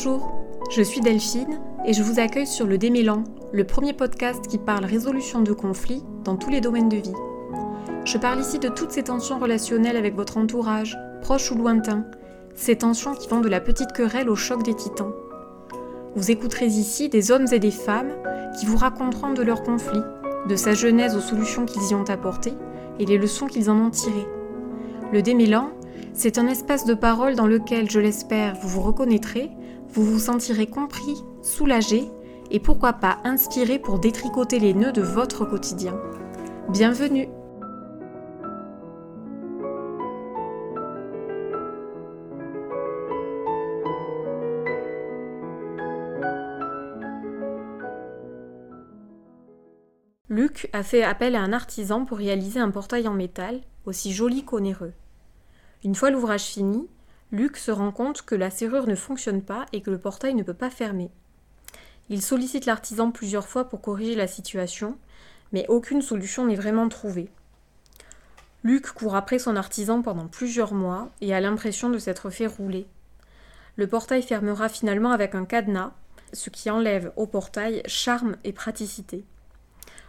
Bonjour, je suis Delphine et je vous accueille sur le Démélan, le premier podcast qui parle résolution de conflits dans tous les domaines de vie. Je parle ici de toutes ces tensions relationnelles avec votre entourage, proche ou lointain, ces tensions qui vont de la petite querelle au choc des titans. Vous écouterez ici des hommes et des femmes qui vous raconteront de leurs conflits, de sa genèse aux solutions qu'ils y ont apportées et les leçons qu'ils en ont tirées. Le démêlant, c'est un espace de parole dans lequel, je l'espère, vous vous reconnaîtrez, vous vous sentirez compris, soulagé et pourquoi pas inspiré pour détricoter les nœuds de votre quotidien. Bienvenue Luc a fait appel à un artisan pour réaliser un portail en métal, aussi joli qu'onéreux. Une fois l'ouvrage fini, Luc se rend compte que la serrure ne fonctionne pas et que le portail ne peut pas fermer. Il sollicite l'artisan plusieurs fois pour corriger la situation, mais aucune solution n'est vraiment trouvée. Luc court après son artisan pendant plusieurs mois et a l'impression de s'être fait rouler. Le portail fermera finalement avec un cadenas, ce qui enlève au portail charme et praticité.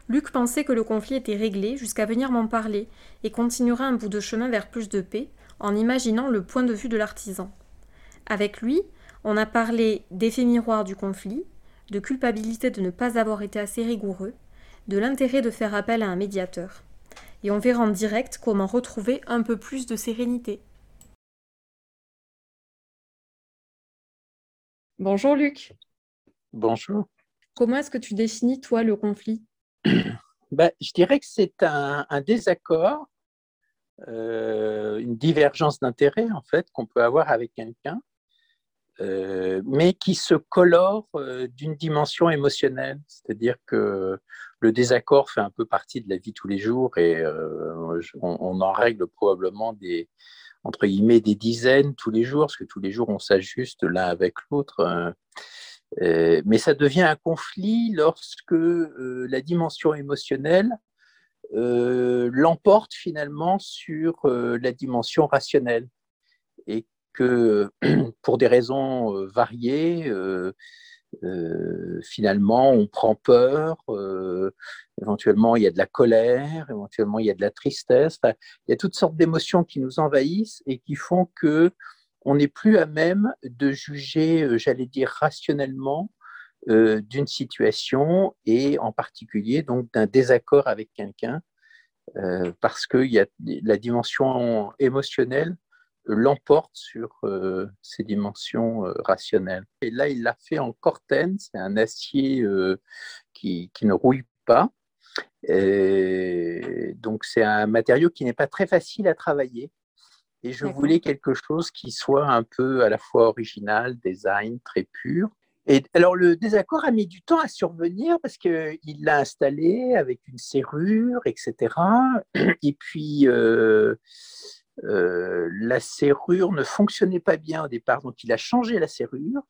Luc pensait que le conflit était réglé jusqu'à venir m'en parler et continuera un bout de chemin vers plus de paix en imaginant le point de vue de l'artisan. Avec lui, on a parlé d'effet miroir du conflit, de culpabilité de ne pas avoir été assez rigoureux, de l'intérêt de faire appel à un médiateur. Et on verra en direct comment retrouver un peu plus de sérénité. Bonjour Luc. Bonjour. Comment est-ce que tu définis, toi, le conflit? Ben, Je dirais que c'est un, désaccord, une divergence d'intérêt, en fait, qu'on peut avoir avec quelqu'un, euh, mais qui se colore euh, d'une dimension émotionnelle. C'est-à-dire que le désaccord fait un peu partie de la vie tous les jours et on, en règle probablement des, entre guillemets, des dizaines tous les jours, parce que tous les jours, on s'ajuste l'un avec l'autre. Euh, mais ça devient un conflit lorsque euh, la dimension émotionnelle euh, l'emporte finalement sur la dimension rationnelle. Et que pour des raisons variées, finalement on prend peur, éventuellement il y a de la colère, éventuellement il y a de la tristesse, il y a toutes sortes d'émotions qui nous envahissent et qui font que on n'est plus à même de juger, euh, j'allais dire, rationnellement euh, d'une situation et en particulier donc d'un désaccord avec quelqu'un euh, parce que y a, la dimension émotionnelle l'emporte sur ces dimensions rationnelles. Et là, il l'a fait en corten, c'est un acier qui, qui, ne rouille pas. Et donc, c'est un matériau qui n'est pas très facile à travailler. Et je voulais quelque chose qui soit un peu à la fois original, design, très pur. Et alors le désaccord a mis du temps à survenir parce qu'il l'a installé avec une serrure, etc. Et puis euh, euh, la serrure ne fonctionnait pas bien au départ, donc il a changé la serrure.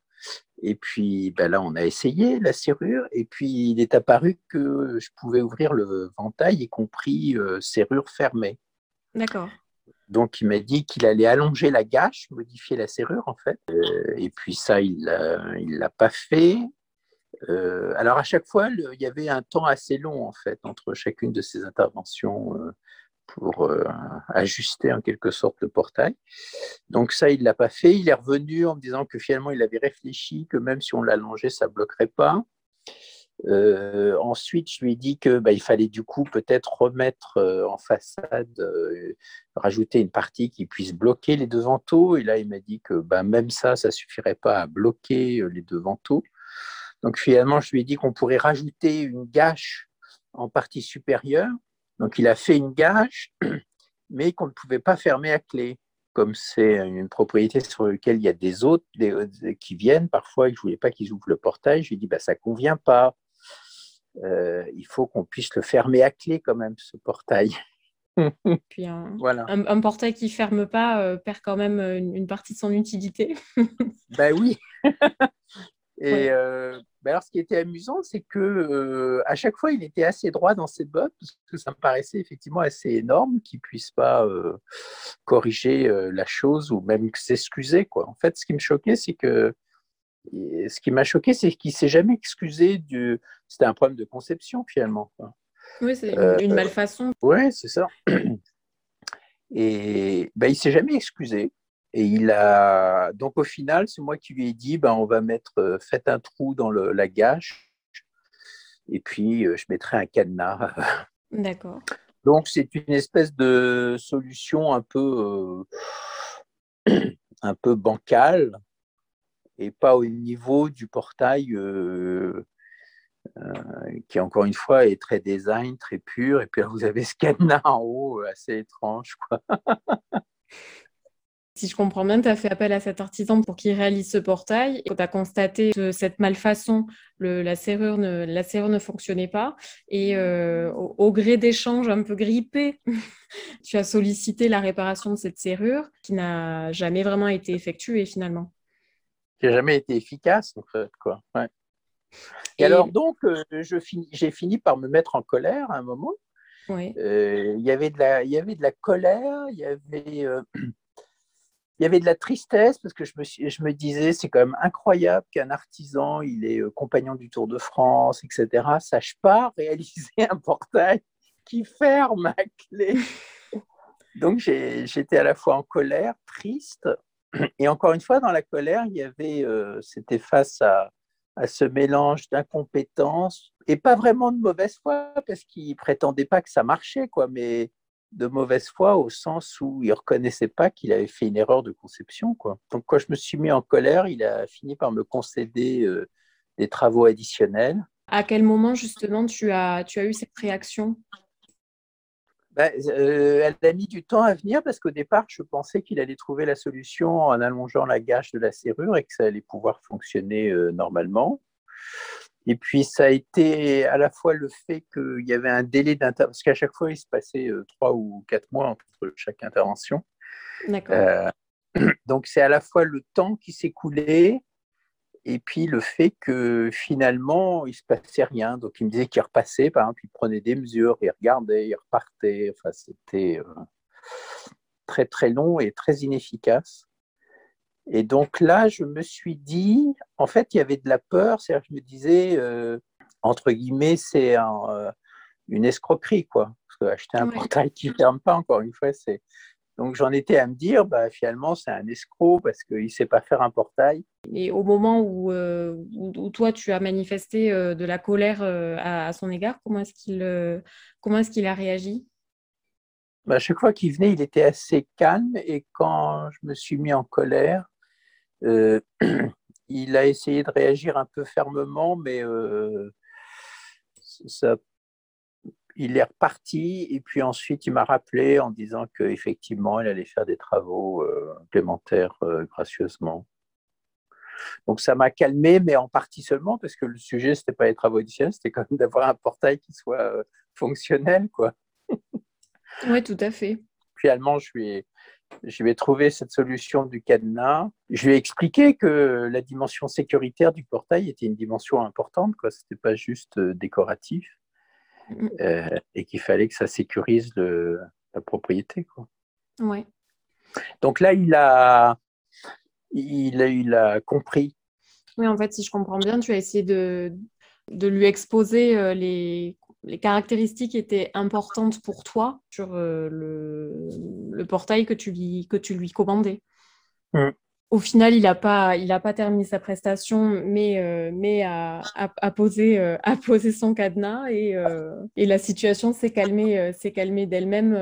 Et puis ben là, on a essayé la serrure, et puis il est apparu que je pouvais ouvrir le ventail, y compris euh, serrure fermée. D'accord. Donc, il m'a dit qu'il allait allonger la gâche, modifier la serrure, en fait. Euh, et puis ça, il ne l'a pas fait. Euh, alors, à chaque fois, il y avait un temps assez long, en fait, entre chacune de ces interventions euh, pour ajuster, en quelque sorte, le portail. Donc, ça, il ne l'a pas fait. Il est revenu en me disant que finalement, il avait réfléchi, que même si on l'allongeait, ça ne bloquerait pas. Euh, ensuite, je lui ai dit que bah, il fallait du coup peut-être remettre euh, en façade, euh, rajouter une partie qui puisse bloquer les deux vantaux. Et là, il m'a dit que bah, même ça, ça suffirait pas à bloquer les deux vantaux. Donc finalement, je lui ai dit qu'on pourrait rajouter une gâche en partie supérieure. Donc il a fait une gâche, mais qu'on ne pouvait pas fermer à clé. Comme c'est une propriété sur laquelle il y a des autres qui viennent parfois et que je voulais pas qu'ils ouvrent le portail, je lui ai dit bah, ça convient pas. Euh, il faut qu'on puisse le fermer à clé quand même, ce portail. Puis un, voilà. un, portail qui ferme pas euh, perd quand même euh, une, partie de son utilité. ben oui. Et ben alors, ce qui était amusant, c'est que à chaque fois, il était assez droit dans ses bottes, parce que ça me paraissait effectivement assez énorme qu'il puisse pas corriger la chose ou même s'excuser. Quoi. En fait, ce qui me choquait, c'est que ce qui m'a choqué, c'est qu'il s'est jamais excusé du. C'était un problème de conception finalement. Oui, c'est une malfaçon. Oui, c'est ça. Et ben, il s'est jamais excusé. Et il a donc au final, c'est moi qui lui ai dit, ben, on va mettre, faites un trou dans le, la gâche, et puis je mettrai un cadenas. D'accord. Donc c'est une espèce de solution un peu, un peu bancale et pas au niveau du portail euh, euh, qui, encore une fois, est très design, très pur. Et puis là, vous avez ce cadenas en haut, euh, assez étrange. Quoi. si je comprends bien, tu as fait appel à cet artisan pour qu'il réalise ce portail. Tu as constaté que cette malfaçon, la, serrure ne, la serrure ne fonctionnait pas. Et au, au, gré d'échanges un peu grippés, tu as sollicité la réparation de cette serrure qui n'a jamais vraiment été effectuée finalement qui n'a jamais été efficace, en fait. Quoi. Et, alors, donc, euh, j'ai fini par me mettre en colère à un moment. Euh, il, y avait de la, il y avait de la colère, il y avait, euh, il y avait de la tristesse parce que je me, je me disais, c'est quand même incroyable qu'un artisan, il est compagnon du Tour de France, etc., sache pas réaliser un portail qui ferme à clé. Donc, j'étais à la fois en colère, triste, et encore une fois, dans la colère, il y avait, euh, c'était face à, à, ce mélange d'incompétence et pas vraiment de mauvaise foi, parce qu'il prétendait pas que ça marchait, quoi, mais de mauvaise foi au sens où il reconnaissait pas qu'il avait fait une erreur de conception, quoi. Donc quand je me suis mis en colère, il a fini par me concéder euh, des travaux additionnels. À quel moment justement tu as, tu as eu cette réaction? Bah, euh, elle a mis du temps à venir parce qu'au départ, je pensais qu'il allait trouver la solution en allongeant la gâche de la serrure et que ça allait pouvoir fonctionner euh, normalement. Et puis, ça a été à la fois le fait qu'il y avait un délai d'intervention, parce qu'à chaque fois, il se passait euh, trois ou quatre mois entre chaque intervention. D'accord. donc, c'est à la fois le temps qui s'écoulait et puis le fait que finalement, il ne se passait rien. Donc il me disait qu'il repassait, par exemple, il prenait des mesures, il regardait, il repartait. Enfin, c'était euh, très très long et très inefficace. Et donc là, je me suis dit, en fait, il y avait de la peur. C'est-à-dire, je me disais, euh, entre guillemets, c'est euh, une escroquerie, quoi. Parce qu'acheter un portail qui ne ferme pas, encore une fois, c'est donc j'en étais à me dire, bah, finalement, c'est un escroc parce qu'il ne sait pas faire un portail. Et au moment où, euh, où, toi, tu as manifesté euh, de la colère euh, à, son égard, comment est-ce qu'il comment est qu'il a réagi? Bah, À chaque fois qu'il venait, il était assez calme. Et quand je me suis mis en colère, il a essayé de réagir un peu fermement, mais ça il est reparti et puis ensuite il m'a rappelé en disant qu'effectivement il allait faire des travaux euh, complémentaires euh, gracieusement. Donc ça m'a calmé, mais en partie seulement parce que le sujet c'était pas les travaux additionnels, c'était quand même d'avoir un portail qui soit euh, fonctionnel, quoi. oui, tout à fait. Finalement, je lui ai, je vais trouver cette solution du cadenas. Je lui ai expliqué que la dimension sécuritaire du portail était une dimension importante, quoi. C'était pas juste décoratif. Euh, et qu'il fallait que ça sécurise le, la propriété. Quoi. Ouais. Donc là, il a, il, a, il a compris. Oui, en fait, si je comprends bien, tu as essayé de, de lui exposer euh, les, les, caractéristiques qui étaient importantes pour toi sur euh, le, le, portail que tu lui, que tu lui commandais. Mm au final, il n'a pas, il pas terminé sa prestation, mais, euh, mais a, a, posé, euh, a posé son cadenas et, euh, et la situation s'est calmée, s'est calmée d'elle-même.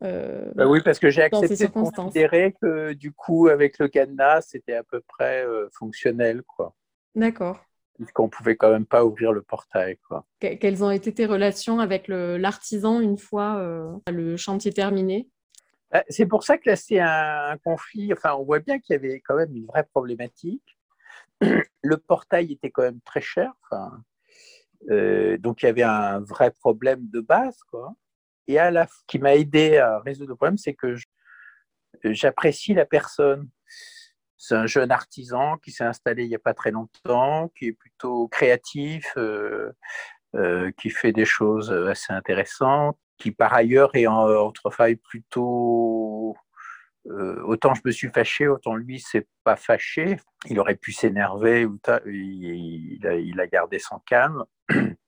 Bah oui, parce que j'ai accepté de considérer que du coup, avec le cadenas, c'était à peu près fonctionnel. quoi. D'accord. Puisqu'on pouvait quand même pas ouvrir le portail. Quoi. quelles ont été tes relations avec l'artisan une fois le chantier terminé? C'est pour ça que là, c'est un, conflit. Enfin, on voit bien qu'il y avait quand même une vraie problématique. Le portail était quand même très cher. Enfin, euh, donc, il y avait un vrai problème de base. Quoi. Et à la, ce qui m'a aidé à résoudre le problème, c'est que j'apprécie la personne. C'est un jeune artisan qui s'est installé il n'y a pas très longtemps, qui est plutôt créatif, euh, euh, qui fait des choses assez intéressantes qui par ailleurs est en, travail plutôt autant je me suis fâché, autant lui s'est pas fâché. Il aurait pu s'énerver, il, a gardé son calme.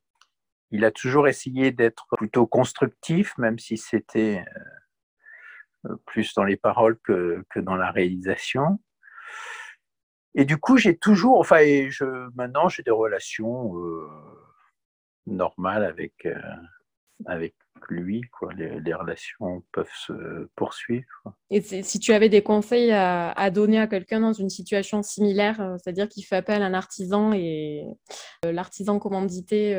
Il a toujours essayé d'être plutôt constructif, même si c'était plus dans les paroles que, que dans la réalisation. Et du coup, j'ai toujours, enfin, je, maintenant, j'ai des relations euh, normales avec, euh, avec lui. Quoi. Les, relations peuvent se poursuivre. Et si tu avais des conseils à, donner à quelqu'un dans une situation similaire, euh, c'est-à-dire qu'il fait appel à un artisan et l'artisan commandité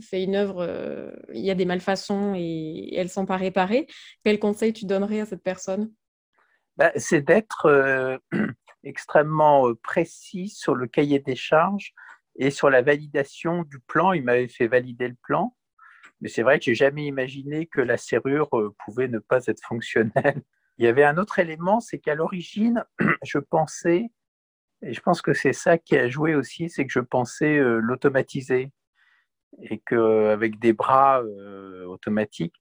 fait une œuvre, il y a des malfaçons et, elles ne sont pas réparées, quel conseil tu donnerais à cette personne? Bah, C'est d'être extrêmement euh, précis sur le cahier des charges et sur la validation du plan. Il m'avait fait valider le plan, mais c'est vrai que j'ai jamais imaginé que la serrure euh, pouvait ne pas être fonctionnelle. Il y avait un autre élément, c'est qu'à l'origine, je pensais, et je pense que c'est ça qui a joué aussi, c'est que je pensais euh, l'automatiser et qu'avec des bras automatiques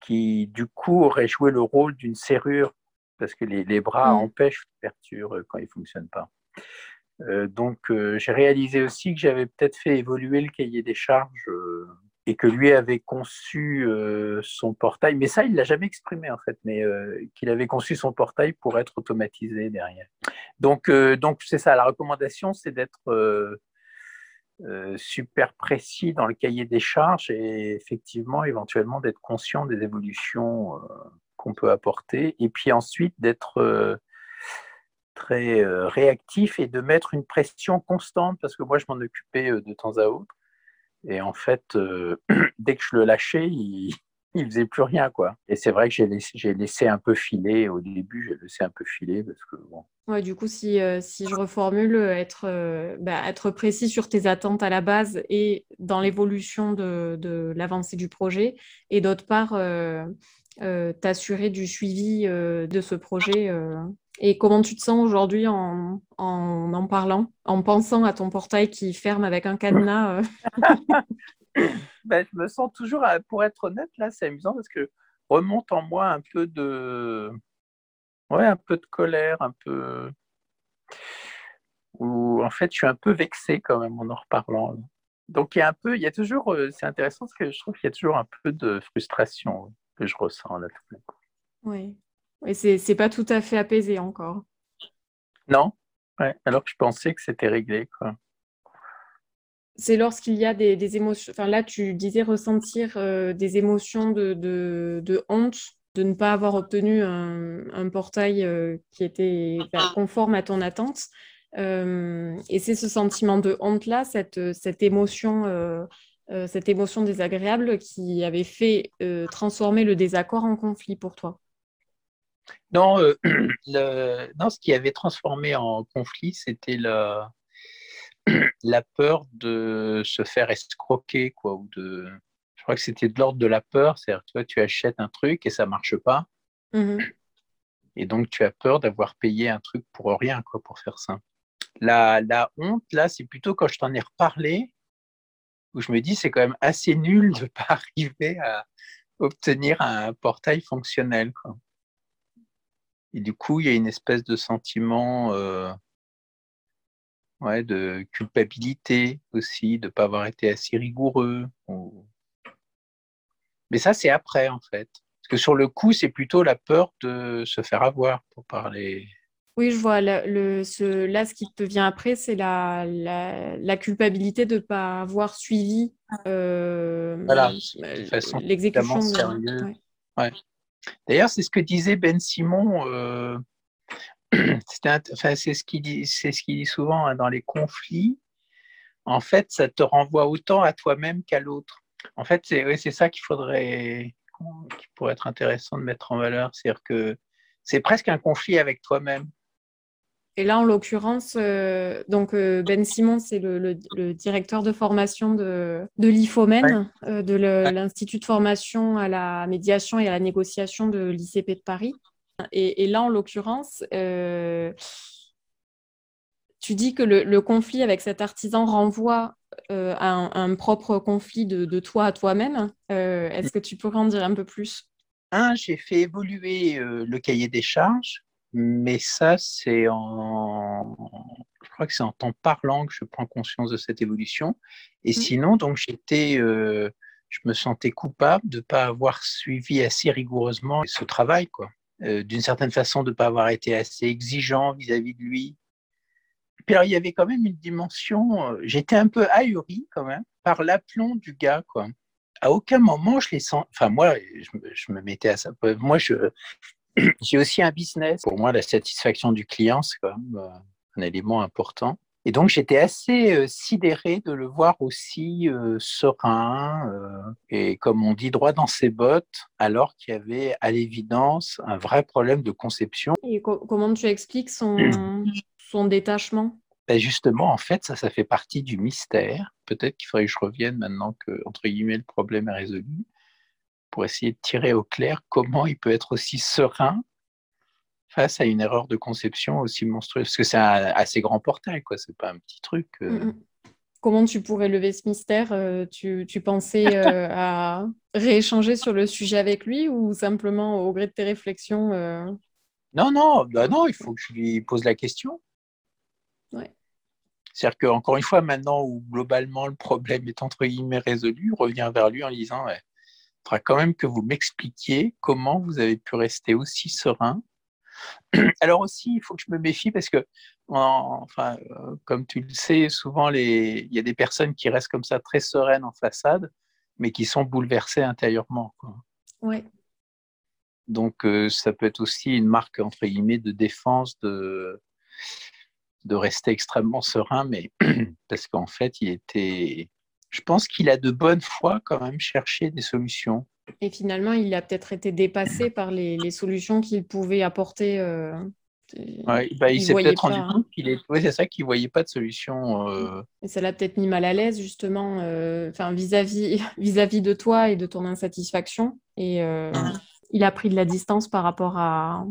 qui du coup auraient joué le rôle d'une serrure parce que les, bras mm. empêchent l'ouverture euh, quand ils ne fonctionnent pas. Euh, donc, euh, j'ai réalisé aussi que j'avais peut-être fait évoluer le cahier des charges et que lui avait conçu son portail, mais ça, il ne l'a jamais exprimé en fait, mais qu'il avait conçu son portail pour être automatisé derrière. Donc, donc c'est ça, la recommandation, c'est d'être super précis dans le cahier des charges et effectivement, éventuellement, d'être conscient des évolutions qu'on peut apporter, et puis ensuite d'être euh, très euh, réactif et de mettre une pression constante, parce que moi je m'en occupais euh, de temps à autre, et en fait, dès que je le lâchais, il, il faisait plus rien quoi. Et c'est vrai que j'ai laissé, laissé, un peu filer au début, j'ai laissé un peu filer parce que bon. Ouais, du coup, si, si je reformule, être, bah, être précis sur tes attentes à la base et dans l'évolution de, de l'avancée du projet, et d'autre part, euh, t'assurer du suivi euh, de ce projet euh, et comment tu te sens aujourd'hui en, en, parlant, en pensant à ton portail qui ferme avec un cadenas ben, Je me sens toujours, pour être honnête, là, c'est amusant parce que remonte en moi un peu de, ouais, un peu de colère, un peu, où en fait, je suis un peu vexé quand même en en reparlant. Donc il y a un peu, il y a toujours, c'est intéressant parce que je trouve qu'il y a toujours un peu de frustration que je ressens là tout Oui, et c'est pas tout à fait apaisé encore. Non, ouais. alors que je pensais que c'était réglé. quoi. C'est lorsqu'il y a des, émotions, enfin là tu disais ressentir euh, des émotions de, de, honte de ne pas avoir obtenu un, portail euh, qui était conforme à ton attente. Euh, et c'est ce sentiment de honte-là, cette, cette émotion cette émotion désagréable qui avait fait transformer le désaccord en conflit pour toi non, euh, non, ce qui avait transformé en conflit, c'était la, la peur de se faire escroquer, quoi, ou de, je crois que c'était de l'ordre de la peur, c'est-à-dire toi, tu achètes un truc et ça marche pas, mmh et donc tu as peur d'avoir payé un truc pour rien, quoi, pour faire ça. La, la honte, là, c'est plutôt quand je t'en ai reparlé, où je me dis c'est quand même assez nul de ne pas arriver à obtenir un portail fonctionnel. Et du coup, il y a une espèce de sentiment euh, ouais, de culpabilité aussi, de ne pas avoir été assez rigoureux. Mais ça, c'est après, en fait. Parce que sur le coup, c'est plutôt la peur de se faire avoir, pour parler oui, je vois. Le, ce, là, ce qui te vient après, c'est la, la, culpabilité de ne pas avoir suivi euh, l'exécution. De... Ouais. D'ailleurs, c'est ce que disait Ben Simon. Euh, c'est ce qu'il dit, souvent hein, dans les conflits. En fait, ça te renvoie autant à toi-même qu'à l'autre. En fait, c'est c'est ça qu'il faudrait, qui pourrait être intéressant de mettre en valeur, c'est-à-dire que c'est presque un conflit avec toi-même. Et là, en l'occurrence, euh, donc euh, Ben Simon, c'est le, directeur de formation de, de l'IFOMEN, euh, de l'Institut de formation à la médiation et à la négociation de l'ICP de Paris. Et, là, en l'occurrence, tu dis que le, conflit avec cet artisan renvoie à un, propre conflit de, de toi à toi-même. Est-ce que tu pourrais en dire un peu plus? Un, j'ai fait évoluer le cahier des charges, mais ça, c'est en. Je crois que c'est en temps parlant que je prends conscience de cette évolution. Et mmh. sinon, donc, j'étais je me sentais coupable de ne pas avoir suivi assez rigoureusement ce travail, quoi. Euh, d'une certaine façon, de ne pas avoir été assez exigeant vis-à-vis de lui. Puis alors, il y avait quand même une dimension, euh, j'étais un peu ahuri quand même par l'aplomb du gars, quoi. À aucun moment je les sens, enfin moi, je, me mettais à ça. Moi, je, j'ai aussi un business. Pour moi, la satisfaction du client, c'est quand même euh, un élément important. Et donc, j'étais assez euh, sidéré de le voir aussi euh, serein euh, et, comme on dit, droit dans ses bottes, alors qu'il y avait à l'évidence un vrai problème de conception. Et comment tu expliques son, son détachement? Ben Justement, en fait, ça, ça fait partie du mystère. Peut-être qu'il faudrait que je revienne maintenant que, entre guillemets, le problème est résolu, pour essayer de tirer au clair comment il peut être aussi serein face à une erreur de conception aussi monstrueuse Parce que c'est un assez grand portail, quoi. C'est pas un petit truc. Euh. Mm, mm. Comment tu pourrais lever ce mystère euh, tu, tu, pensais euh, à rééchanger sur le sujet avec lui ou simplement au gré de tes réflexions Non, non, bah non, il faut que je lui pose la question. Ouais. C'est-à-dire qu'encore une fois, maintenant où globalement le problème est entre guillemets résolu, revenir vers lui en disant il faudra quand même que vous m'expliquiez comment vous avez pu rester aussi serein alors aussi, il faut que je me méfie parce que, enfin, euh, comme tu le sais, souvent les... il y a des personnes qui restent comme ça très sereines en façade, mais qui sont bouleversées intérieurement. Oui. Donc euh, ça peut être aussi une marque entre guillemets de défense de de rester extrêmement serein, mais parce qu'en fait, il était, je pense qu'il a de bonne foi quand même cherché des solutions. Et finalement, il a peut-être été dépassé par les, solutions qu'il pouvait apporter. Euh, bah, il, s'est peut-être rendu compte qu'il est. c'est ça, qu'il voyait pas de solution. Euh. Et ça l'a peut-être mis mal à l'aise justement, euh, vis-à-vis vis-à-vis de toi et de ton insatisfaction. Et mmh. il a pris de la distance par rapport à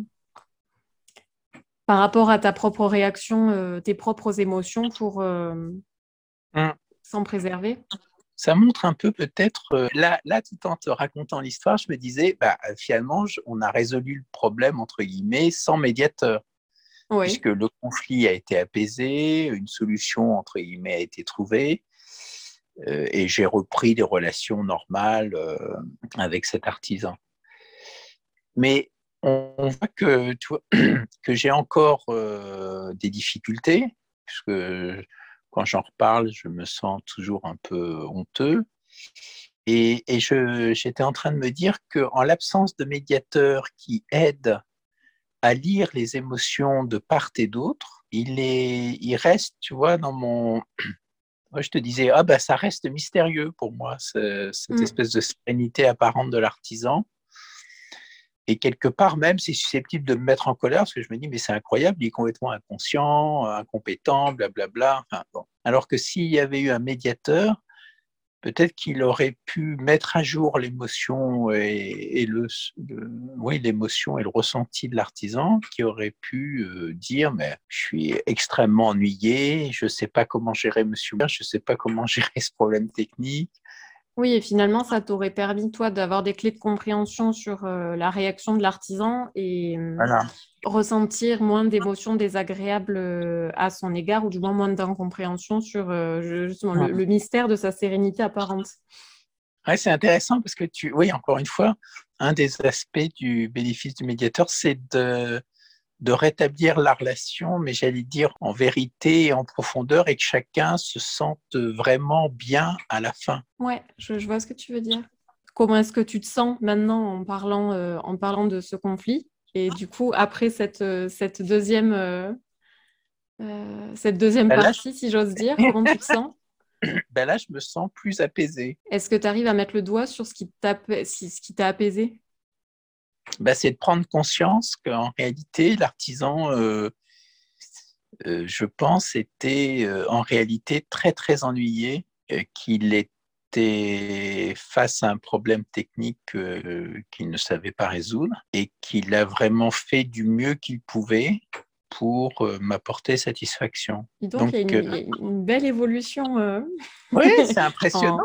par rapport à ta propre réaction, tes propres émotions pour mmh. S'en préserver ça montre un peu peut-être, euh, là, là, tout en te racontant l'histoire, je me disais, bah, finalement, on a résolu le problème, entre guillemets, sans médiateur. Puisque le conflit a été apaisé, une solution, entre guillemets, a été trouvée, euh, et j'ai repris des relations normales euh, avec cet artisan. Mais on, voit que, que j'ai encore des difficultés, puisque quand j'en reparle, je me sens toujours un peu honteux. Et, j'étais en train de me dire qu'en l'absence de médiateurs qui aident à lire les émotions de part et d'autre, il, il reste, tu vois, dans mon... Moi, je te disais, ah ben, ça reste mystérieux pour moi, cette mm. espèce de sérénité apparente de l'artisan. Et quelque part, même, c'est susceptible de me mettre en colère parce que je me dis, mais c'est incroyable, il est complètement inconscient, incompétent, blablabla. Alors que s'il y avait eu un médiateur, peut-être qu'il aurait pu mettre à jour l'émotion et, le, oui, l'émotion et le ressenti de l'artisan, qui aurait pu euh, dire, mais je suis extrêmement ennuyé, je ne sais pas comment gérer monsieur, je ne sais pas comment gérer ce problème technique. Oui, et finalement, ça t'aurait permis, toi, d'avoir des clés de compréhension sur euh, la réaction de l'artisan et euh, ressentir moins d'émotions désagréables euh, à son égard, ou du moins moins d'incompréhension sur justement le, mystère de sa sérénité apparente. Ouais, c'est intéressant parce que tu, oui, encore une fois, un des aspects du bénéfice du médiateur, c'est de de rétablir la relation, mais j'allais dire en vérité et en profondeur, et que chacun se sente vraiment bien à la fin. Ouais, je, vois ce que tu veux dire. Comment est-ce que tu te sens maintenant en parlant, euh, en parlant de ce conflit? Et du coup, après cette, euh, cette deuxième, euh, cette deuxième ben partie, si j'ose dire, comment tu te sens? Ben Là, je me sens plus apaisé. Est-ce que tu arrives à mettre le doigt sur ce qui t'a apaisé bah, c'est de prendre conscience qu'en réalité, l'artisan, euh, euh, je pense, était euh, en réalité très, très ennuyé, qu'il était face à un problème technique qu'il ne savait pas résoudre et qu'il a vraiment fait du mieux qu'il pouvait pour m'apporter satisfaction. donc, il y a une, belle évolution. Oui, c'est impressionnant.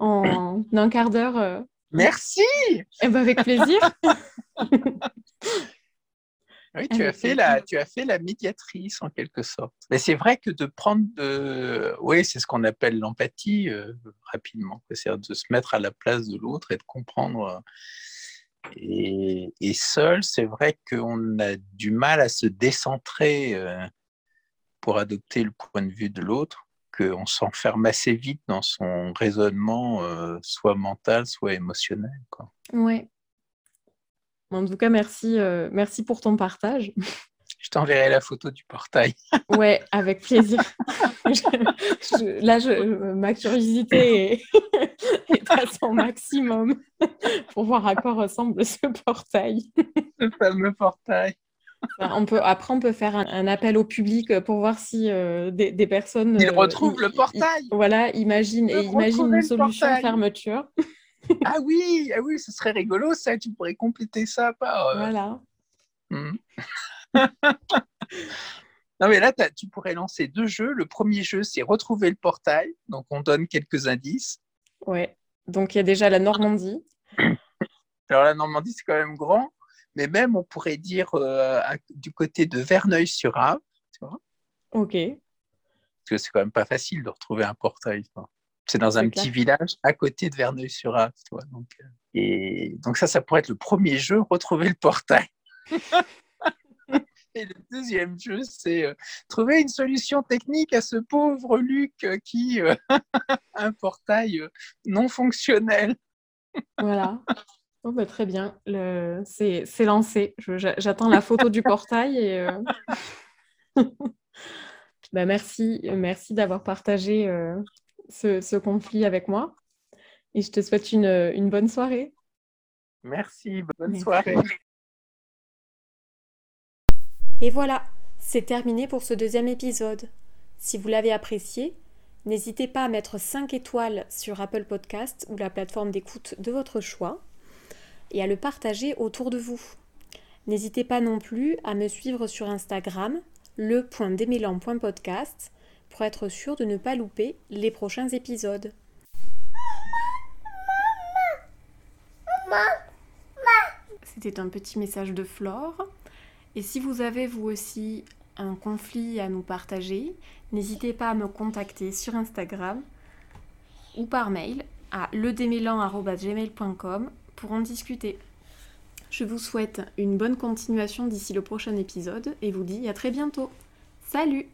en, hein. en, un quart d'heure Merci. Eh ben avec plaisir. Oui, tu as, fait la, tu as fait la médiatrice en quelque sorte. Mais c'est vrai que de prendre de. Oui, c'est ce qu'on appelle l'empathie euh, rapidement. C'est-à-dire de se mettre à la place de l'autre et de comprendre. Et, et seul, c'est vrai qu'on a du mal à se décentrer euh, pour adopter le point de vue de l'autre, qu'on s'enferme assez vite dans son raisonnement, euh, soit mental, soit émotionnel. Quoi. Ouais, en tout cas, merci, euh, merci pour ton partage. Je t'enverrai la photo du portail. ouais, avec plaisir. là, je, ma curiosité est, est, à son maximum pour voir à quoi ressemble ce portail. Ce fameux portail. On peut, après, on peut faire un, appel au public pour voir si euh, des, des, personnes. Ils euh, retrouvent le portail. voilà, imagine, et imagine une solution fermeture ah oui, ah oui, ce serait rigolo ça, tu pourrais compléter ça par. Euh, voilà. Hmm. non mais là, tu pourrais lancer deux jeux. Le premier jeu, c'est retrouver le portail. Donc on donne quelques indices. Ouais. Donc il y a déjà la Normandie. Alors la Normandie, c'est quand même grand, mais même on pourrait dire euh, du côté de Verneuil-sur-Ave. Ok. Parce que c'est quand même pas facile de retrouver un portail. C'est dans un petit village à côté de Verneuil-sur-Ave. Donc, euh, et donc ça, ça pourrait être le premier jeu, retrouver le portail. et le deuxième jeu, c'est euh, trouver une solution technique à ce pauvre Luc qui a un portail non fonctionnel. voilà. Oh, bah, très bien, le... c'est lancé. J'attends la photo du portail et bah, merci, merci d'avoir partagé ce, conflit avec moi. Et je te souhaite une, bonne soirée. Merci, bonne soirée. Et voilà, c'est terminé pour ce deuxième épisode. Si vous l'avez apprécié, n'hésitez pas à mettre 5 étoiles sur Apple Podcast ou la plateforme d'écoute de votre choix et à le partager autour de vous. N'hésitez pas non plus à me suivre sur Instagram, le.démélan.podcast pour être sûr de ne pas louper les prochains épisodes. C'était un petit message de Flore. Et si vous avez vous aussi un conflit à nous partager, n'hésitez pas à me contacter sur Instagram ou par mail à ledémélan.gmail.com pour en discuter. Je vous souhaite une bonne continuation d'ici le prochain épisode et vous dis à très bientôt. Salut